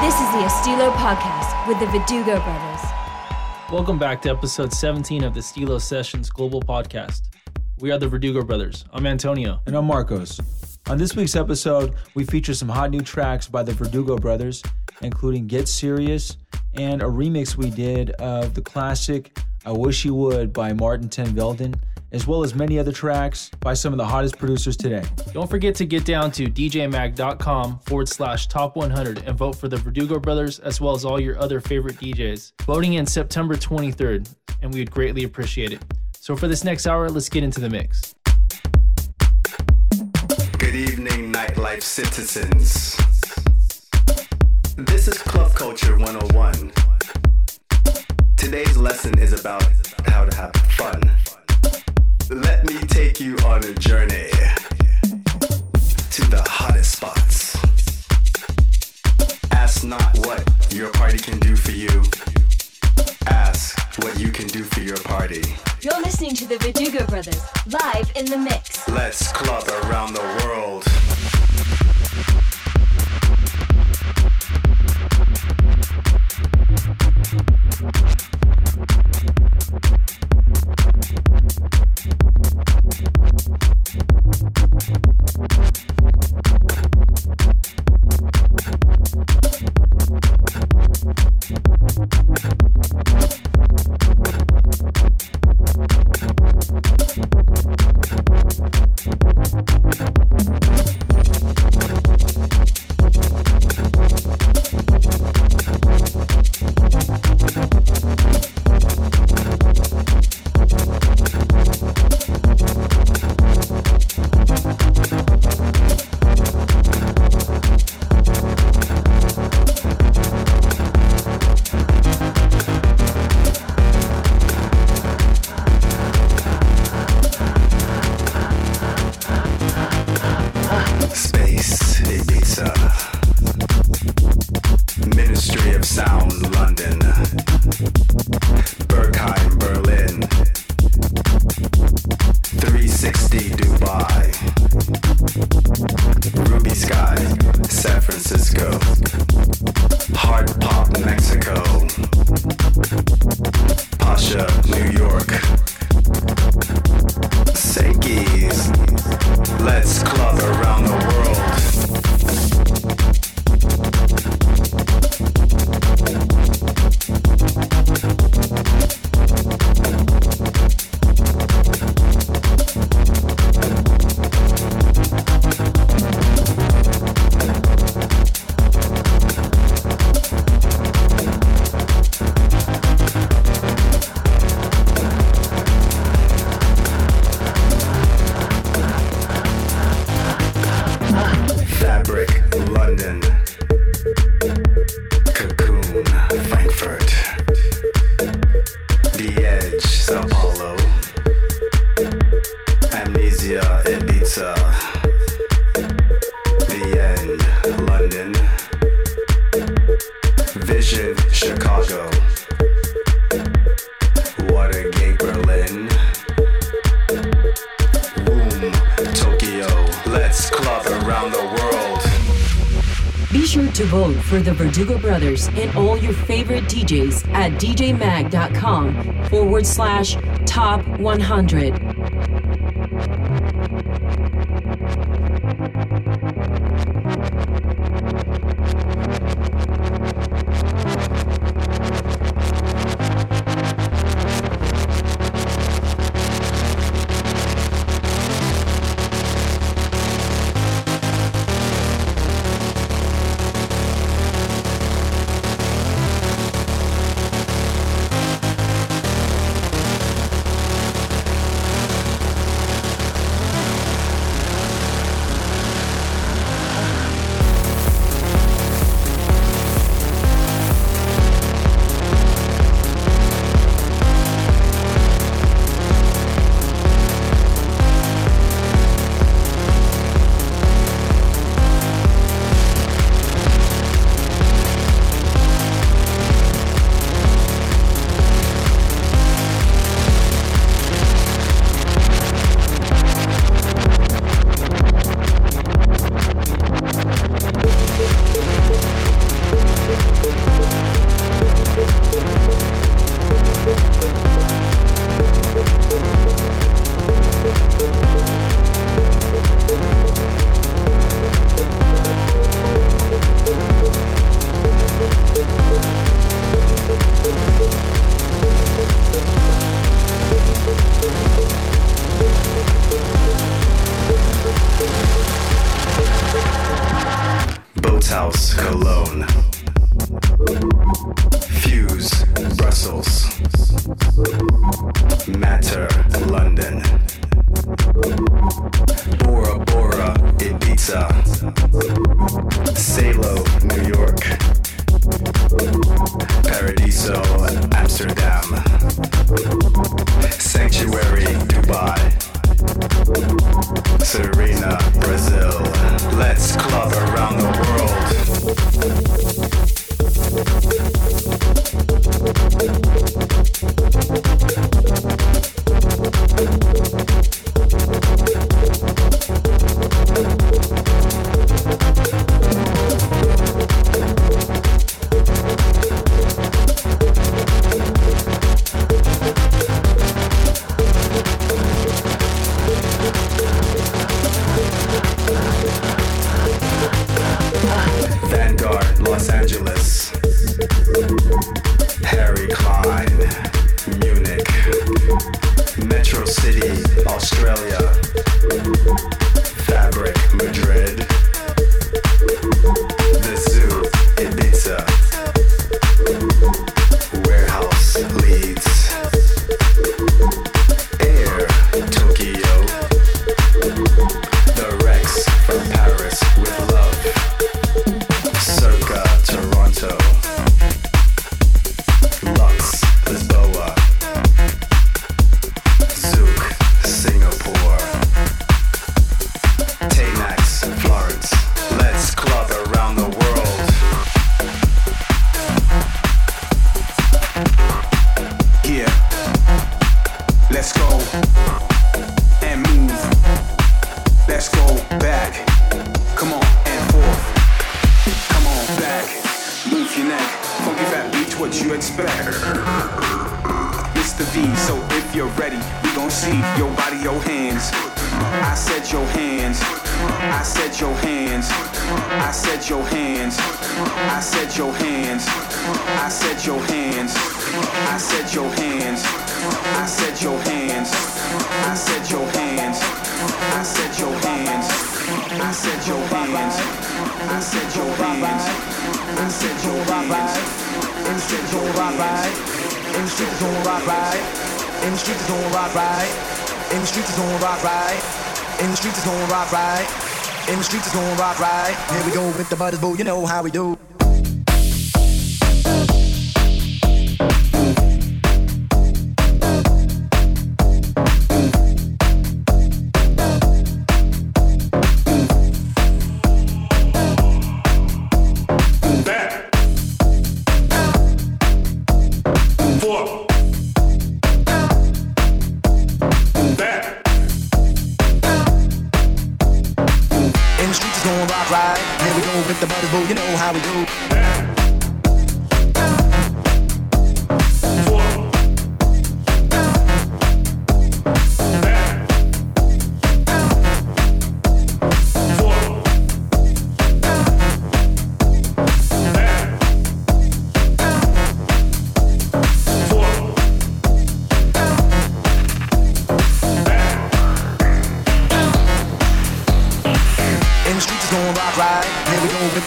This is the Estilo Podcast with the Verdugo brothers. Welcome back to episode 17 of the Estilo Sessions Global Podcast. We are the Verdugo brothers. I'm Antonio. And I'm Marcos. On this week's episode, we feature some hot new tracks by the Verdugo brothers, including Get Serious and a remix we did of the classic I Wish You Would by Martijn Ten Velden as well as many other tracks by some of the hottest producers today. Don't forget to get down to djmag.com forward slash top 100 and vote for the Verdugo brothers as well as all your other favorite DJs. Voting in September 23rd, and we would greatly appreciate it. So for this next hour, let's get into the mix. Good evening, nightlife citizens. This is Club Culture 101. Today's lesson is about how to have fun. Let me take you on a journey to the hottest spots. Ask not what your party can do for you. Ask what you can do for your party. You're listening to the Verdugo brothers live in the mix. Let's club around the world. And all your favorite DJs at djmag.com forward slash top 100. What you expect? Mr. V, so if you're ready, we gon' see your body, your hands. I said your hands. I said your hands. I said your hands. I said your hands. I said your hands. I said your hands. I said your hands. I said your hands. I said your hands. I said your hands. I said your. In the streets on rock right. In the streets on rock right. In the streets on rock right. In the streets on rock right. In the streets is on rock right. In the streets on rock right. Here we go with the butters, boo. You know how we do.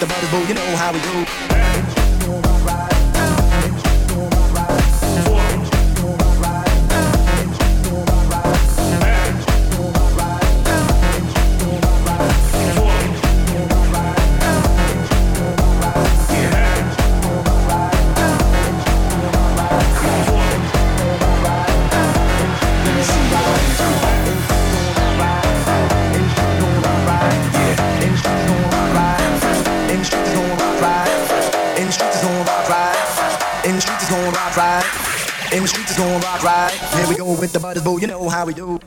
The. You know how we do. But it's boo. You know how we do.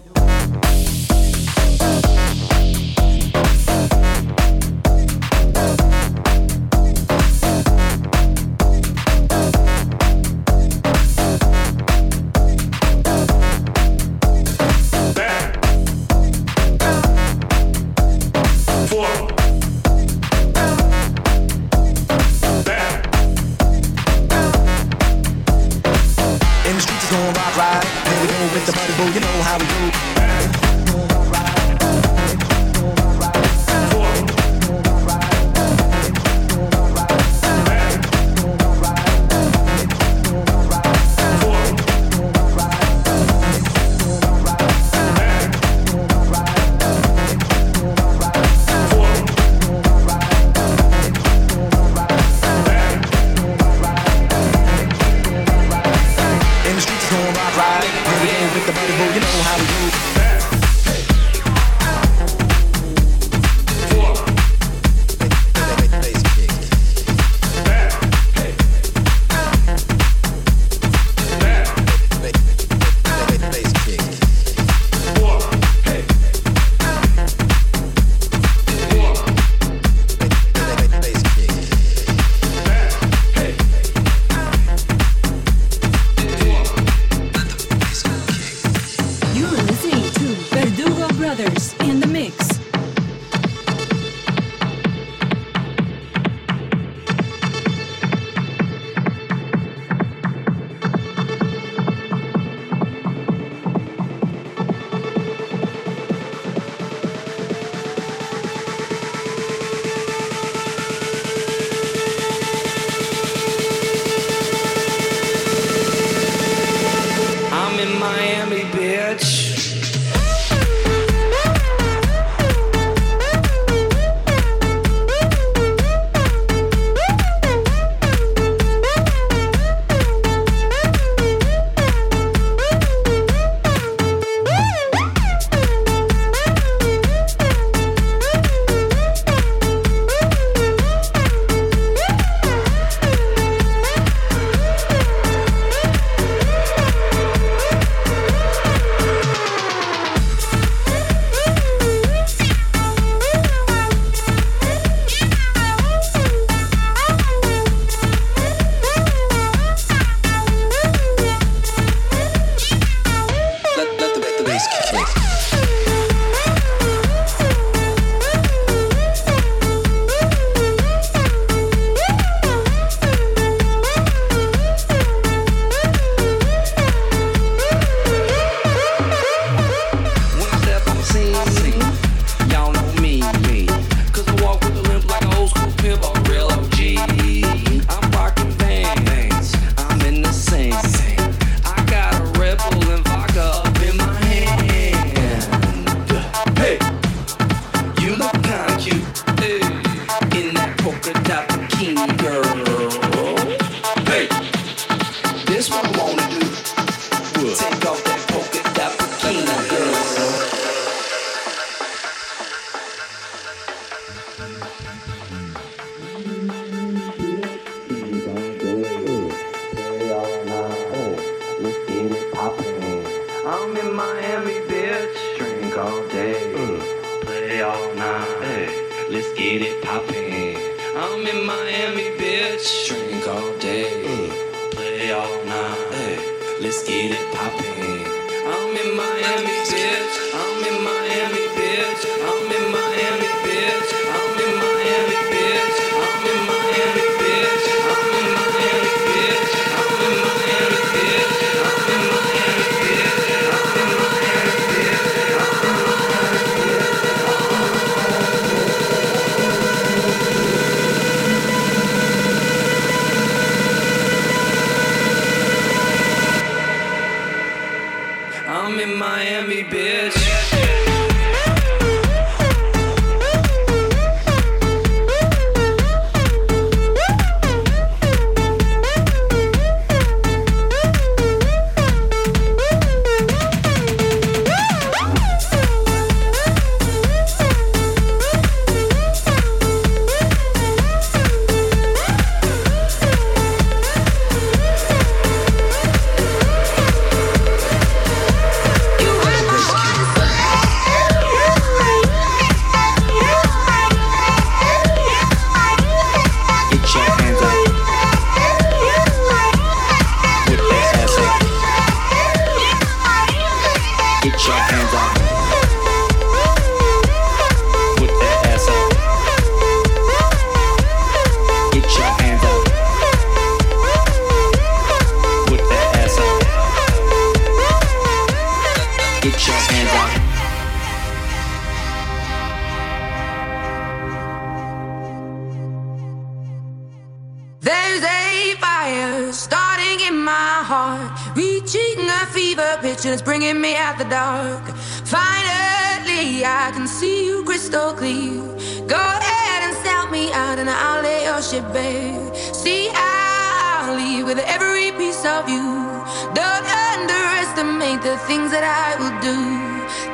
switch and it's bringing me out the dark. Finally, I can see you crystal clear. Go ahead and sell me out and I'll lay your shit bare. See, I'll leave with every piece of you. Don't underestimate the things that I will do.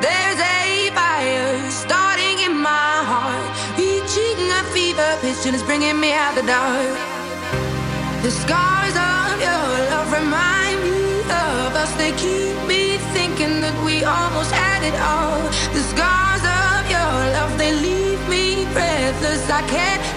There's a fire starting in my heart, reaching a fever pitch and it's bringing me out the dark. The scars of your love remind me of us, they keep me thinking that we almost had it all. The scars of your love, they leave me breathless. I can't.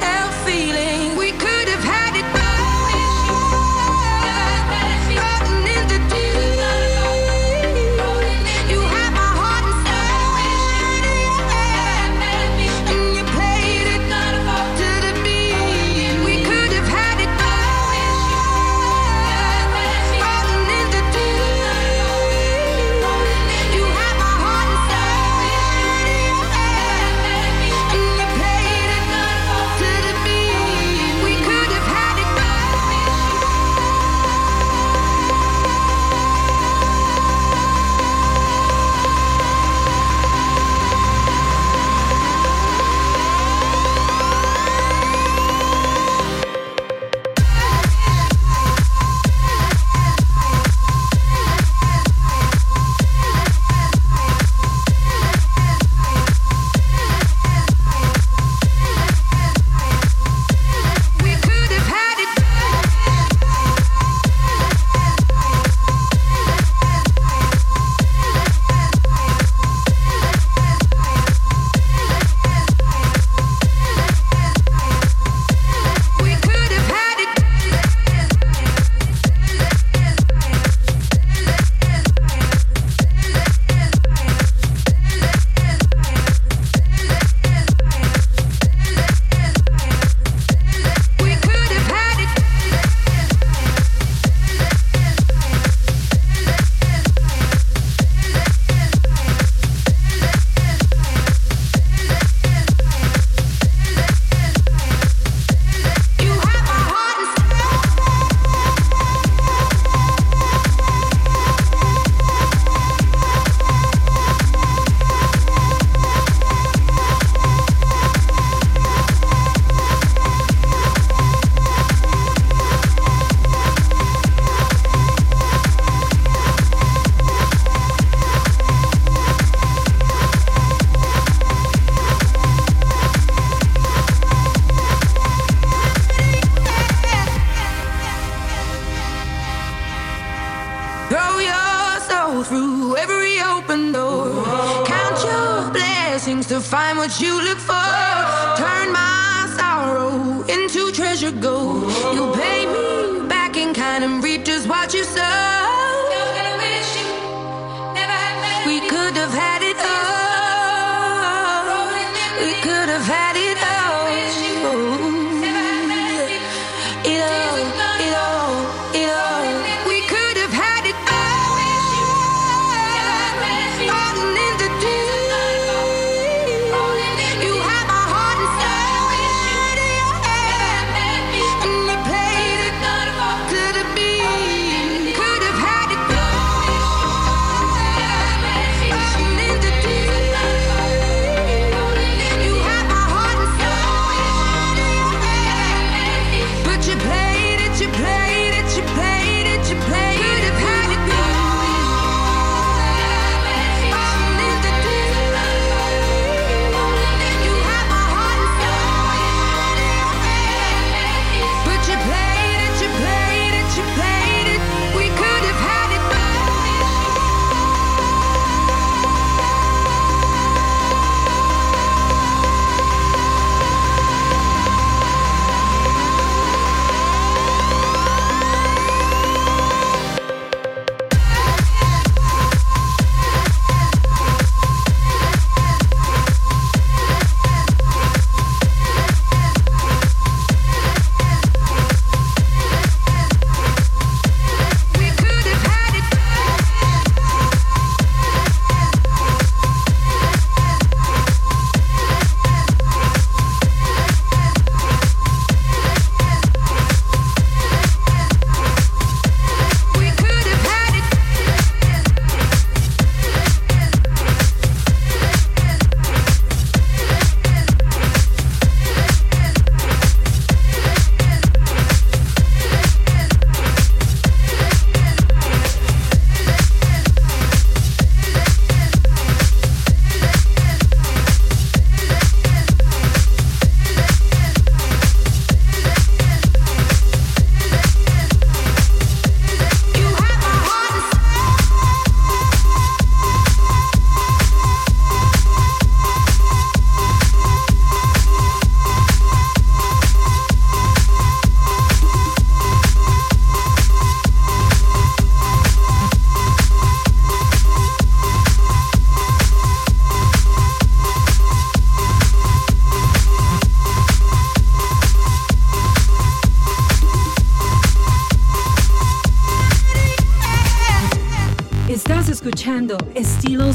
Estilo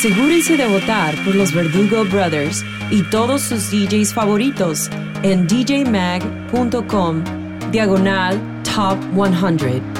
Asegúrense de votar por los Verdugo Brothers y todos sus DJs favoritos en djmag.com diagonal top 100.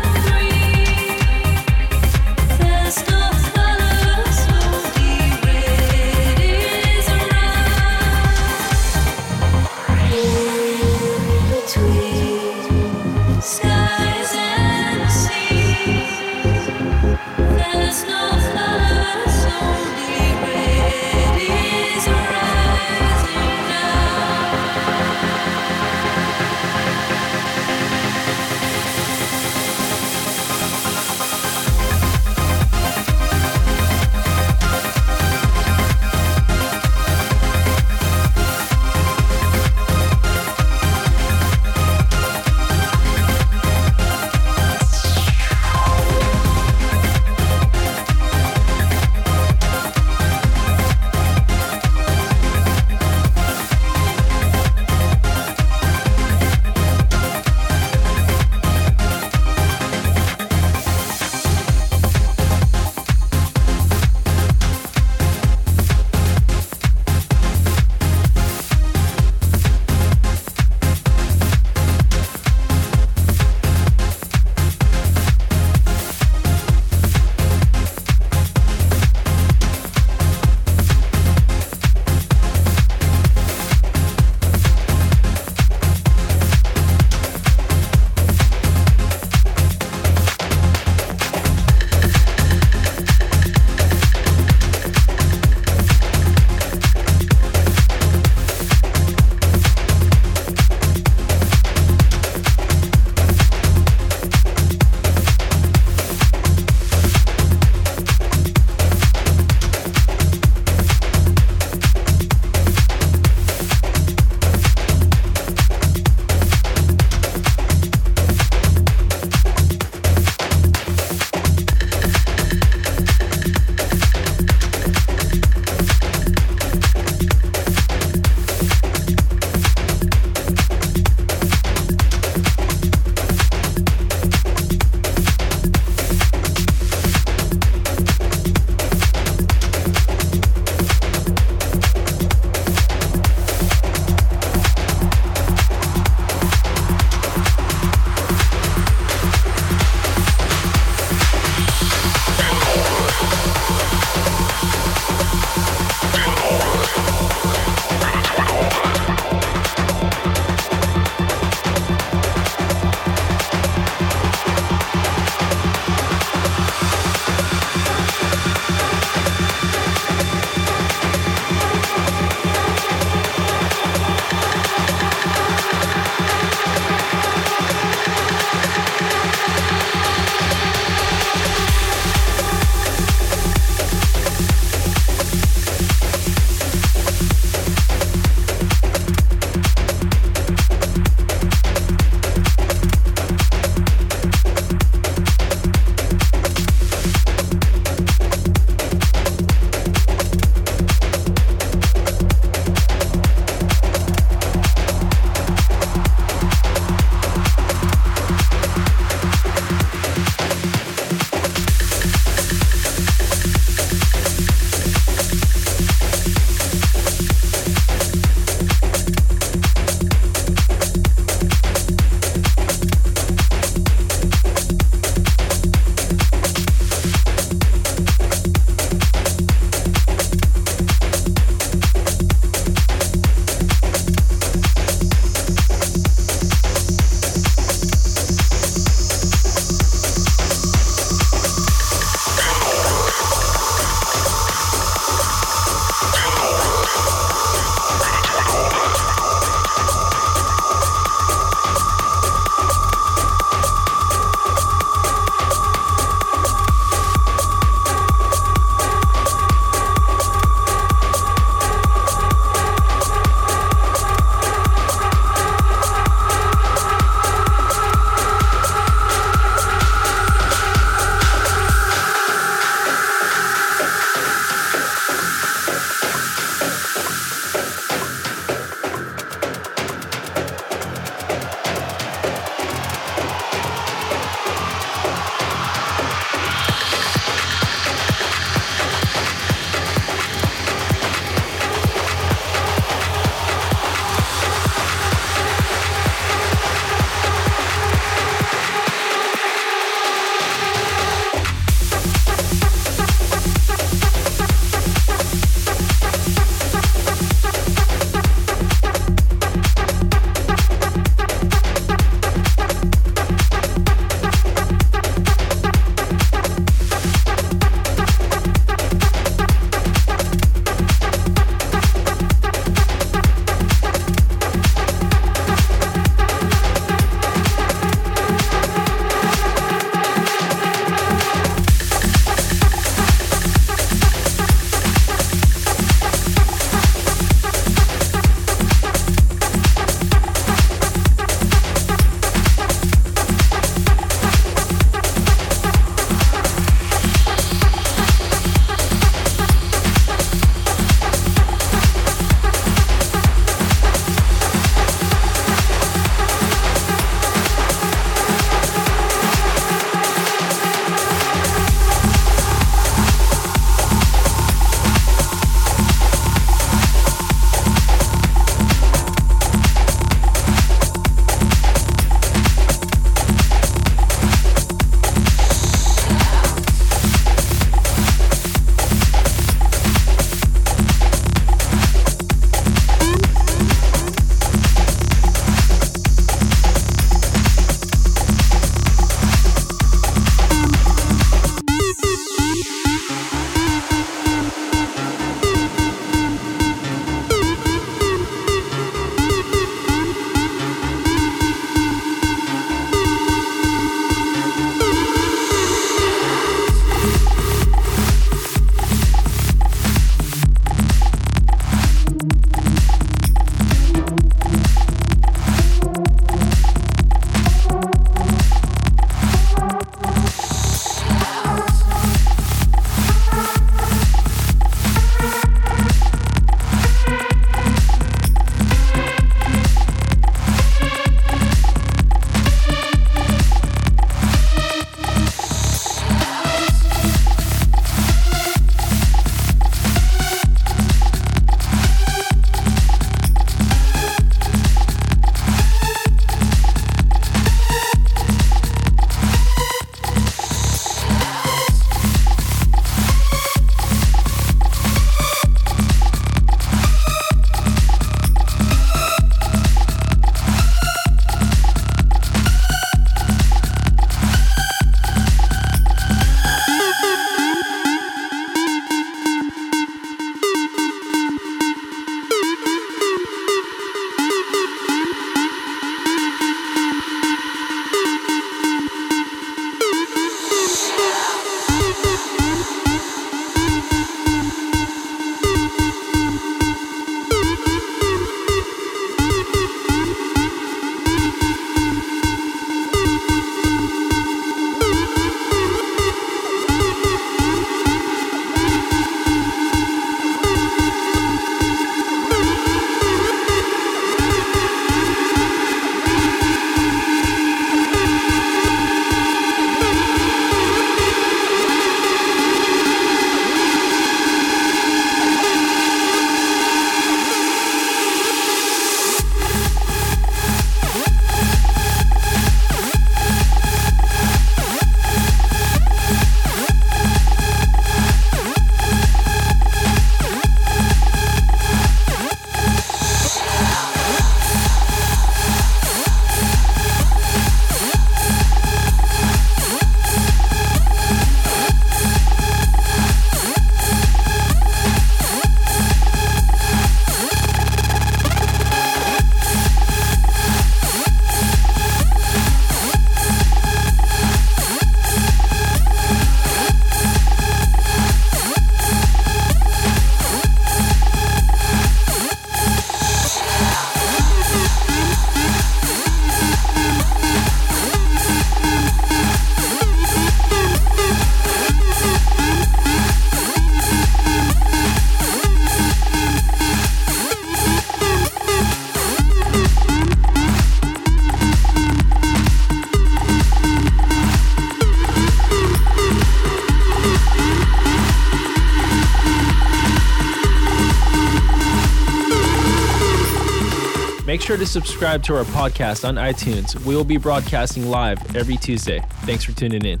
Sure to subscribe to our podcast on iTunes. We will be broadcasting live every Tuesday. Thanks for tuning in.